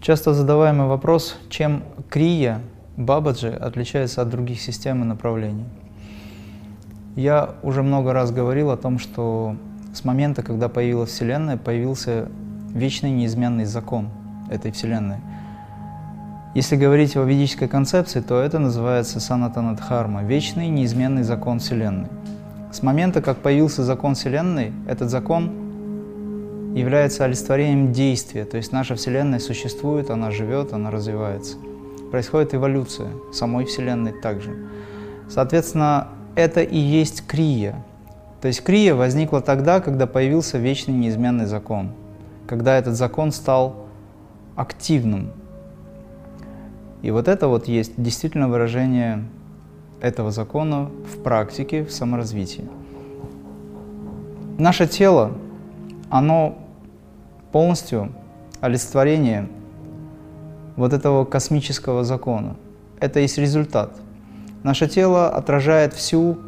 Часто задаваемый вопрос, чем крия Бабаджи отличается от других систем и направлений. Я уже много раз говорил о том, что с момента, когда появилась Вселенная, появился вечный неизменный закон этой Вселенной. Если говорить о ведической концепции, то это называется санатанадхарма – вечный неизменный закон Вселенной. С момента, как появился закон Вселенной, этот закон является олицетворением действия, то есть наша Вселенная существует, она живет, она развивается. Происходит эволюция самой Вселенной также. Соответственно, это и есть крия. То есть крия возникла тогда, когда появился вечный неизменный закон, когда этот закон стал активным. И вот это вот есть действительно выражение этого закона в практике, в саморазвитии. Наше тело, оно полностью олицетворение вот этого космического закона. Это есть результат. Наше тело отражает всю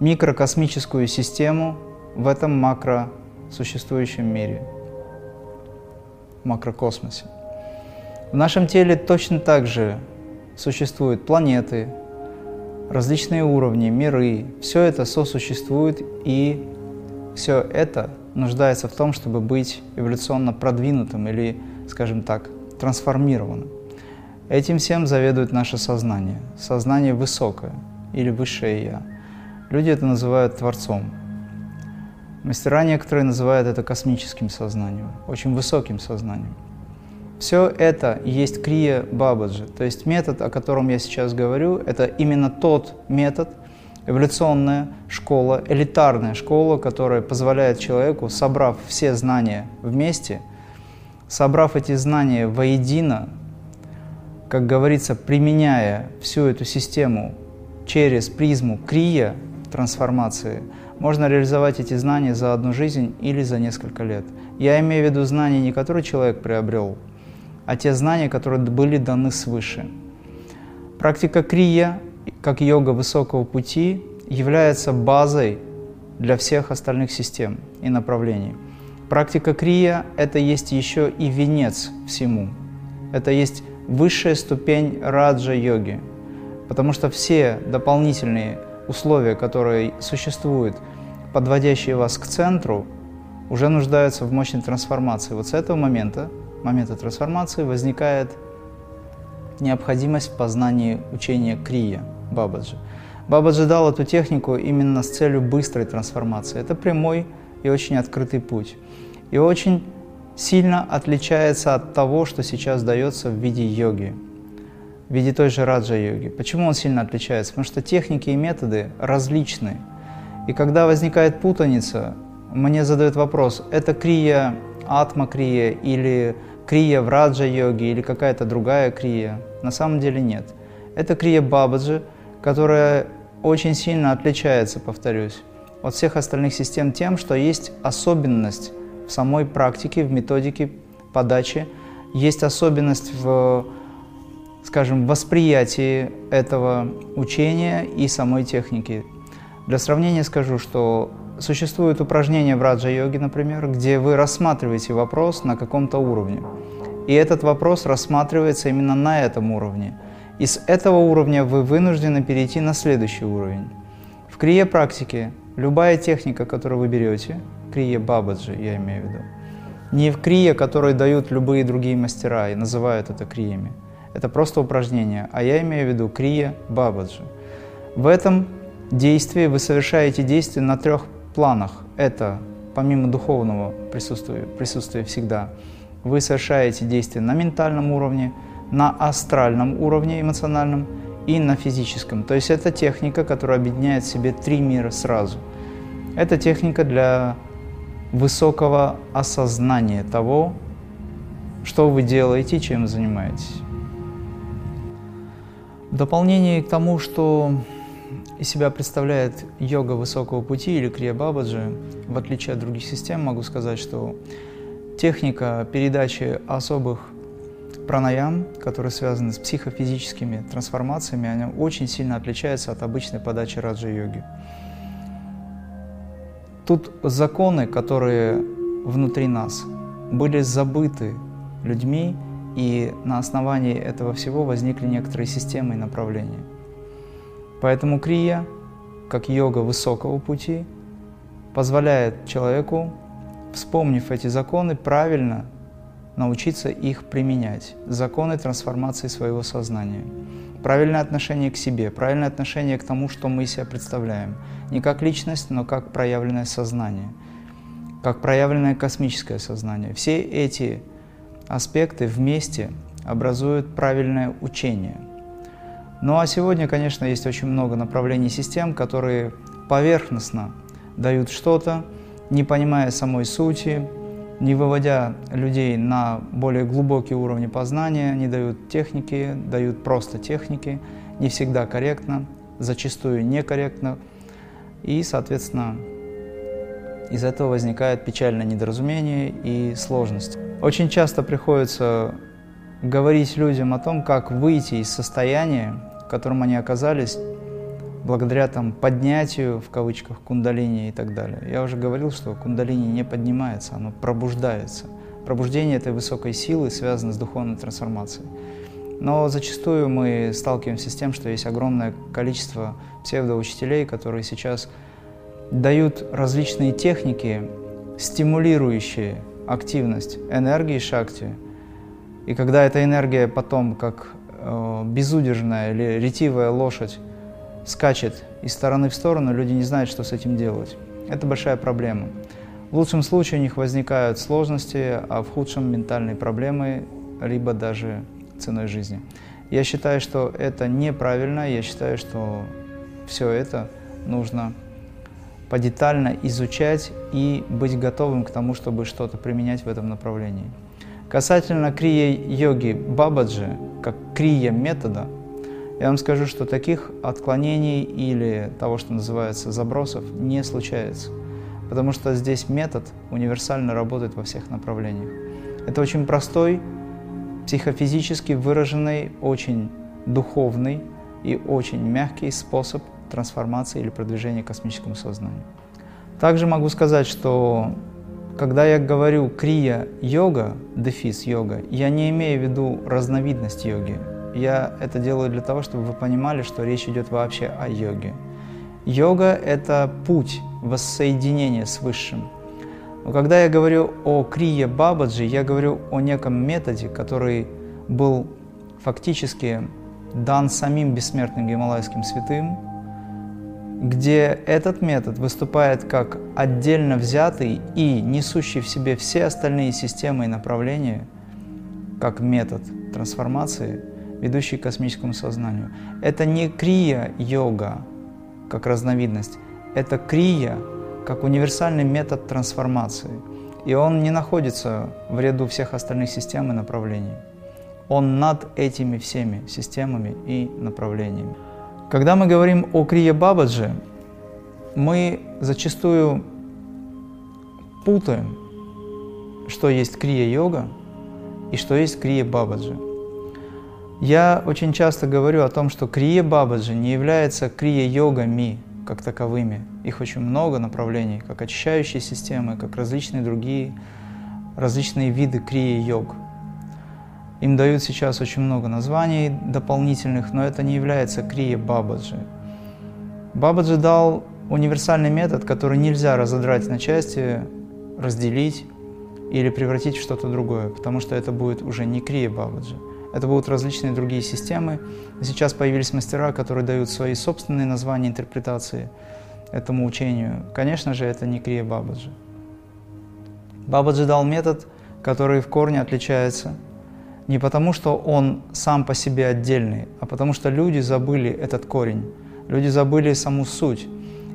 микрокосмическую систему в этом макро существующем мире, макрокосмосе. В нашем теле точно так же существуют планеты, различные уровни, миры. Все это сосуществует, и все это нуждается в том, чтобы быть эволюционно продвинутым или, скажем так, трансформированным. Этим всем заведует наше сознание. Сознание высокое или высшее «я». Люди это называют Творцом. Мастера некоторые называют это космическим сознанием, очень высоким сознанием. Все это есть крия Бабаджи, то есть метод, о котором я сейчас говорю, это именно тот метод, эволюционная школа, элитарная школа, которая позволяет человеку, собрав все знания вместе, собрав эти знания воедино, как говорится, применяя всю эту систему через призму крия трансформации, можно реализовать эти знания за одну жизнь или за несколько лет. Я имею в виду знания, не которые человек приобрел, а те знания, которые были даны свыше. Практика крия, как йога высокого пути, является базой для всех остальных систем и направлений. Практика крия – это есть еще и венец всему. Это есть высшая ступень раджа-йоги, потому что все дополнительные условия, которые существуют, подводящие вас к центру, уже нуждаются в мощной трансформации. Вот с этого момента, момента трансформации, возникает необходимость в познании учения Крия Бабаджи. Бабаджи дал эту технику именно с целью быстрой трансформации. Это прямой и очень открытый путь. И очень сильно отличается от того, что сейчас дается в виде йоги в виде той же раджа-йоги. Почему он сильно отличается? Потому что техники и методы различны. И когда возникает путаница, мне задают вопрос, это крия атма-крия или крия в раджа-йоге или какая-то другая крия? На самом деле нет. Это крия бабаджи, которая очень сильно отличается, повторюсь, от всех остальных систем тем, что есть особенность в самой практике, в методике подачи, есть особенность в скажем, восприятии этого учения и самой техники. Для сравнения скажу, что существуют упражнения в раджа-йоге, например, где вы рассматриваете вопрос на каком-то уровне. И этот вопрос рассматривается именно на этом уровне. И с этого уровня вы вынуждены перейти на следующий уровень. В крие-практике любая техника, которую вы берете, крие бабаджи я имею в виду, не в крие, которые дают любые другие мастера и называют это криями – это просто упражнение, а я имею в виду крия бабаджи. В этом действии вы совершаете действие на трех планах. Это помимо духовного присутствия, присутствия всегда, вы совершаете действие на ментальном уровне, на астральном уровне эмоциональном и на физическом. То есть это техника, которая объединяет в себе три мира сразу. Это техника для высокого осознания того, что вы делаете чем занимаетесь. В дополнение к тому, что из себя представляет йога высокого пути или крия бабаджи, в отличие от других систем, могу сказать, что техника передачи особых пранаям, которые связаны с психофизическими трансформациями, она очень сильно отличается от обычной подачи раджа-йоги. Тут законы, которые внутри нас, были забыты людьми и на основании этого всего возникли некоторые системы и направления. Поэтому крия, как йога высокого пути, позволяет человеку, вспомнив эти законы, правильно научиться их применять. Законы трансформации своего сознания. Правильное отношение к себе, правильное отношение к тому, что мы себя представляем. Не как личность, но как проявленное сознание, как проявленное космическое сознание. Все эти аспекты вместе образуют правильное учение. Ну а сегодня, конечно, есть очень много направлений систем, которые поверхностно дают что-то, не понимая самой сути, не выводя людей на более глубокие уровни познания, не дают техники, дают просто техники, не всегда корректно, зачастую некорректно. И, соответственно, из этого возникает печальное недоразумение и сложность. Очень часто приходится говорить людям о том, как выйти из состояния, в котором они оказались, благодаря там поднятию, в кавычках, кундалини и так далее. Я уже говорил, что кундалини не поднимается, оно пробуждается. Пробуждение этой высокой силы связано с духовной трансформацией. Но зачастую мы сталкиваемся с тем, что есть огромное количество псевдоучителей, которые сейчас дают различные техники, стимулирующие активность энергии шакти. И когда эта энергия потом, как э, безудержная или ретивая лошадь, скачет из стороны в сторону, люди не знают, что с этим делать. Это большая проблема. В лучшем случае у них возникают сложности, а в худшем ментальные проблемы, либо даже ценой жизни. Я считаю, что это неправильно, я считаю, что все это нужно подетально изучать и быть готовым к тому, чтобы что-то применять в этом направлении. Касательно крия-йоги Бабаджи, как крия метода, я вам скажу, что таких отклонений или того, что называется забросов, не случается. Потому что здесь метод универсально работает во всех направлениях. Это очень простой, психофизически выраженный, очень духовный и очень мягкий способ трансформации или продвижения к космическому сознанию. Также могу сказать, что когда я говорю крия-йога, дефис йога, я не имею в виду разновидность йоги. Я это делаю для того, чтобы вы понимали, что речь идет вообще о йоге. Йога – это путь воссоединения с Высшим. Но когда я говорю о крия Бабаджи, я говорю о неком методе, который был фактически дан самим бессмертным гималайским святым, где этот метод выступает как отдельно взятый и несущий в себе все остальные системы и направления, как метод трансформации, ведущий к космическому сознанию. Это не крия-йога, как разновидность, это крия, как универсальный метод трансформации. И он не находится в ряду всех остальных систем и направлений. Он над этими всеми системами и направлениями. Когда мы говорим о Крия Бабаджи, мы зачастую путаем, что есть Крия-йога и что есть Крия Бабаджи. Я очень часто говорю о том, что Крия Бабаджи не является Крия-йогами как таковыми. Их очень много направлений, как очищающие системы, как различные другие, различные виды Крия-йог – им дают сейчас очень много названий дополнительных, но это не является крия Бабаджи. Бабаджи дал универсальный метод, который нельзя разодрать на части, разделить или превратить в что-то другое, потому что это будет уже не крия Бабаджи. Это будут различные другие системы. Сейчас появились мастера, которые дают свои собственные названия, интерпретации этому учению. Конечно же, это не крия Бабаджи. Бабаджи дал метод, который в корне отличается – не потому, что он сам по себе отдельный, а потому что люди забыли этот корень, люди забыли саму суть.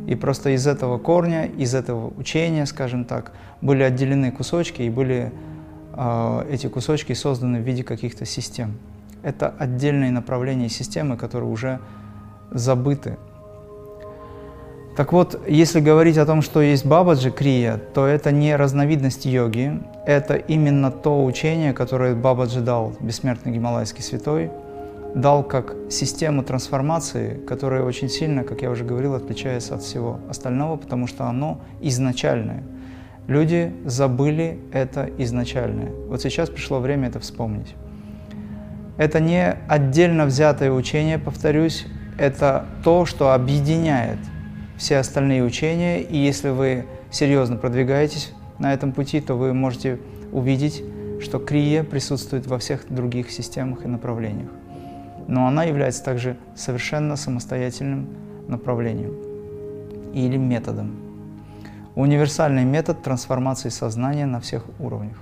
И просто из этого корня, из этого учения, скажем так, были отделены кусочки и были эти кусочки созданы в виде каких-то систем. Это отдельные направления системы, которые уже забыты так вот, если говорить о том, что есть Бабаджи Крия, то это не разновидность йоги, это именно то учение, которое Бабаджи дал, бессмертный гималайский святой, дал как систему трансформации, которая очень сильно, как я уже говорил, отличается от всего остального, потому что оно изначальное. Люди забыли это изначальное. Вот сейчас пришло время это вспомнить. Это не отдельно взятое учение, повторюсь, это то, что объединяет все остальные учения, и если вы серьезно продвигаетесь на этом пути, то вы можете увидеть, что крия присутствует во всех других системах и направлениях. Но она является также совершенно самостоятельным направлением или методом. Универсальный метод трансформации сознания на всех уровнях.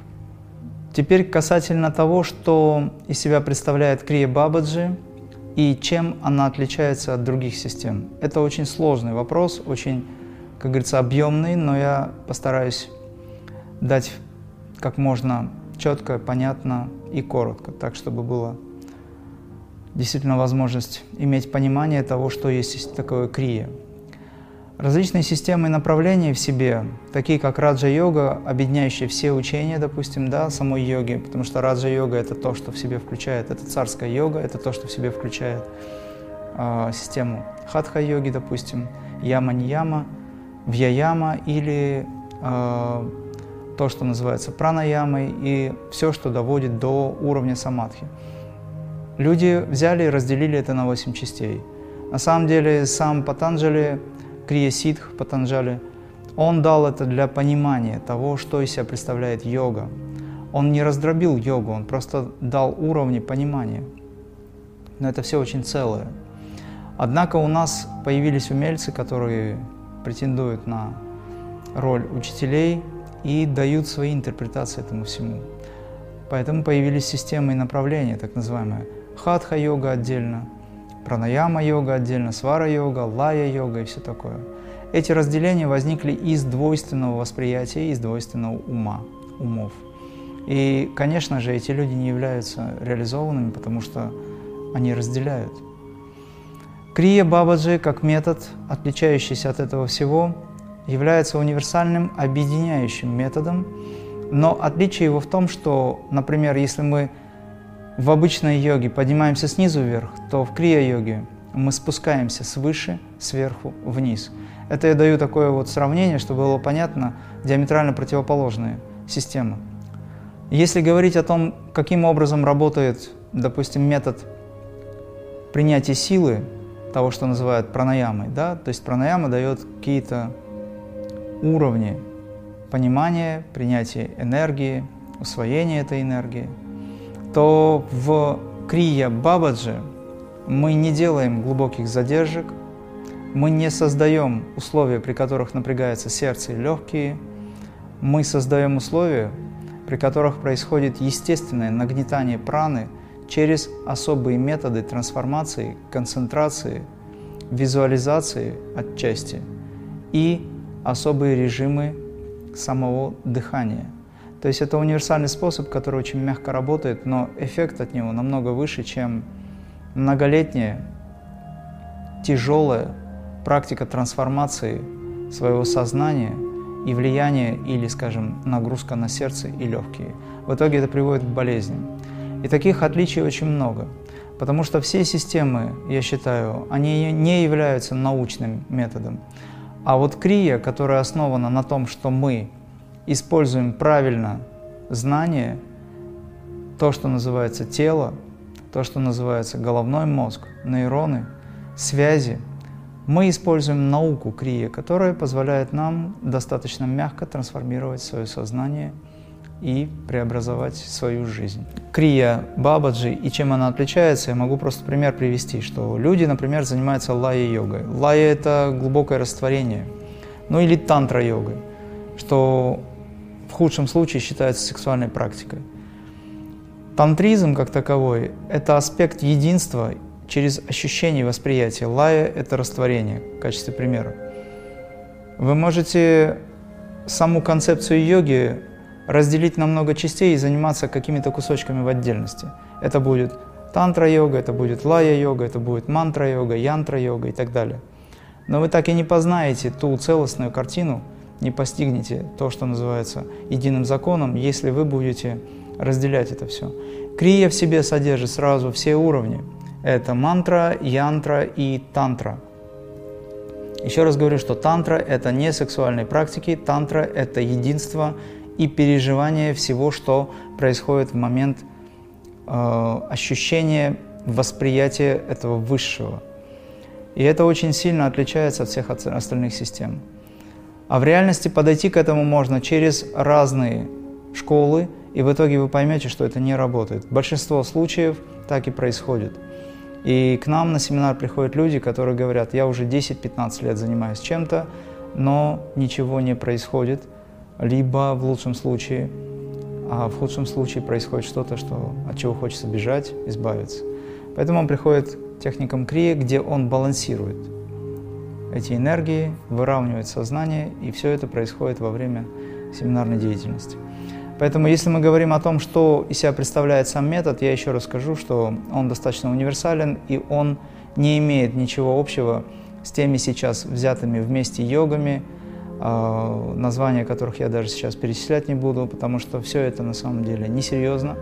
Теперь касательно того, что из себя представляет Крия Бабаджи и чем она отличается от других систем. Это очень сложный вопрос, очень, как говорится, объемный, но я постараюсь дать как можно четко, понятно и коротко, так чтобы было действительно возможность иметь понимание того, что есть такое крия. Различные системы и направления в себе, такие как раджа-йога, объединяющие все учения, допустим, да, самой йоги, потому что раджа-йога – это то, что в себе включает, это царская йога, это то, что в себе включает э, систему хатха-йоги, допустим, яма-ньяма, вьяяма или э, то, что называется пранаямой, и все, что доводит до уровня самадхи. Люди взяли и разделили это на восемь частей. На самом деле сам Патанджали Крия Ситх Патанджали, он дал это для понимания того, что из себя представляет йога. Он не раздробил йогу, он просто дал уровни понимания. Но это все очень целое. Однако у нас появились умельцы, которые претендуют на роль учителей и дают свои интерпретации этому всему. Поэтому появились системы и направления, так называемая хатха-йога отдельно – пранаяма-йога отдельно, свара-йога, лая-йога и все такое. Эти разделения возникли из двойственного восприятия, из двойственного ума, умов. И, конечно же, эти люди не являются реализованными, потому что они разделяют. Крия Бабаджи как метод, отличающийся от этого всего, является универсальным объединяющим методом, но отличие его в том, что, например, если мы в обычной йоге поднимаемся снизу вверх, то в крия-йоге мы спускаемся свыше, сверху, вниз. Это я даю такое вот сравнение, чтобы было понятно, диаметрально противоположные системы. Если говорить о том, каким образом работает, допустим, метод принятия силы, того, что называют пранаямой, да, то есть пранаяма дает какие-то уровни понимания, принятия энергии, усвоения этой энергии – то в Крия Бабаджи мы не делаем глубоких задержек, мы не создаем условия, при которых напрягается сердце и легкие, мы создаем условия, при которых происходит естественное нагнетание праны через особые методы трансформации, концентрации, визуализации отчасти и особые режимы самого дыхания – то есть это универсальный способ, который очень мягко работает, но эффект от него намного выше, чем многолетняя, тяжелая практика трансформации своего сознания и влияние или, скажем, нагрузка на сердце и легкие. В итоге это приводит к болезням. И таких отличий очень много, потому что все системы, я считаю, они не являются научным методом. А вот крия, которая основана на том, что мы используем правильно знание, то, что называется тело, то, что называется головной мозг, нейроны, связи, мы используем науку крия, которая позволяет нам достаточно мягко трансформировать свое сознание и преобразовать свою жизнь. Крия Бабаджи и чем она отличается, я могу просто пример привести, что люди, например, занимаются лая-йогой. Лая – это глубокое растворение, ну или тантра-йогой, что в худшем случае считается сексуальной практикой. Тантризм как таковой – это аспект единства через ощущение восприятия. Лая – это растворение, в качестве примера. Вы можете саму концепцию йоги разделить на много частей и заниматься какими-то кусочками в отдельности. Это будет тантра-йога, это будет лая-йога, это будет мантра-йога, янтра-йога и так далее. Но вы так и не познаете ту целостную картину – не постигнете то, что называется единым законом, если вы будете разделять это все. Крия в себе содержит сразу все уровни. Это мантра, янтра и тантра. Еще раз говорю, что тантра – это не сексуальные практики, тантра – это единство и переживание всего, что происходит в момент э, ощущение восприятия этого высшего. И это очень сильно отличается от всех остальных систем. А в реальности подойти к этому можно через разные школы, и в итоге вы поймете, что это не работает. Большинство случаев так и происходит. И к нам на семинар приходят люди, которые говорят, я уже 10-15 лет занимаюсь чем-то, но ничего не происходит, либо в лучшем случае, а в худшем случае происходит что-то, что, от чего хочется бежать, избавиться. Поэтому он приходит к техникам крия, где он балансирует эти энергии, выравнивает сознание, и все это происходит во время семинарной деятельности. Поэтому если мы говорим о том, что из себя представляет сам метод, я еще расскажу, что он достаточно универсален, и он не имеет ничего общего с теми сейчас взятыми вместе йогами, а, названия которых я даже сейчас перечислять не буду, потому что все это на самом деле несерьезно.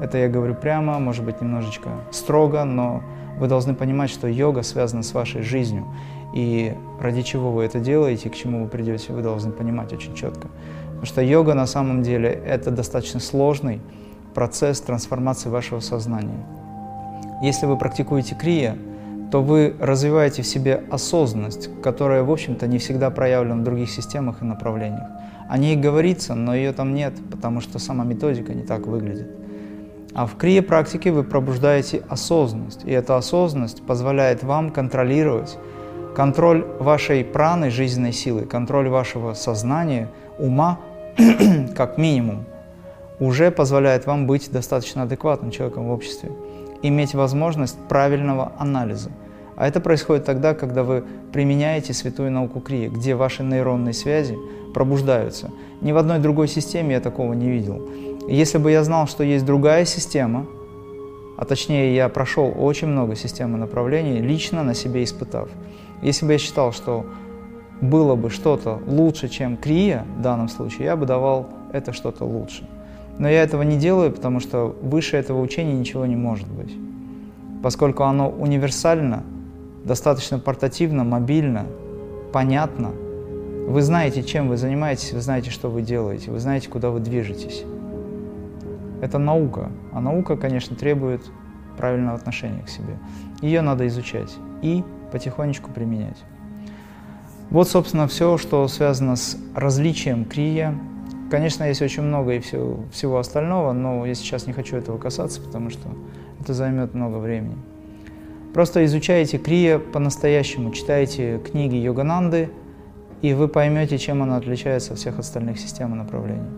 Это я говорю прямо, может быть, немножечко строго, но вы должны понимать, что йога связана с вашей жизнью. И ради чего вы это делаете, к чему вы придете, вы должны понимать очень четко. Потому что йога на самом деле это достаточно сложный процесс трансформации вашего сознания. Если вы практикуете крия, то вы развиваете в себе осознанность, которая, в общем-то, не всегда проявлена в других системах и направлениях. О ней говорится, но ее там нет, потому что сама методика не так выглядит. А в крия-практике вы пробуждаете осознанность, и эта осознанность позволяет вам контролировать контроль вашей праны, жизненной силы, контроль вашего сознания, ума, как минимум, уже позволяет вам быть достаточно адекватным человеком в обществе, иметь возможность правильного анализа. А это происходит тогда, когда вы применяете святую науку Крия, где ваши нейронные связи пробуждаются. Ни в одной другой системе я такого не видел. Если бы я знал, что есть другая система, а точнее я прошел очень много систем и направлений, лично на себе испытав, если бы я считал, что было бы что-то лучше, чем крия в данном случае, я бы давал это что-то лучше. Но я этого не делаю, потому что выше этого учения ничего не может быть. Поскольку оно универсально, достаточно портативно, мобильно, понятно, вы знаете, чем вы занимаетесь, вы знаете, что вы делаете, вы знаете, куда вы движетесь. Это наука. А наука, конечно, требует правильного отношения к себе. Ее надо изучать и потихонечку применять. Вот, собственно, все, что связано с различием крия. Конечно, есть очень много и все, всего остального, но я сейчас не хочу этого касаться, потому что это займет много времени. Просто изучайте крия по-настоящему, читайте книги Йогананды, и вы поймете, чем она отличается от всех остальных систем и направлений.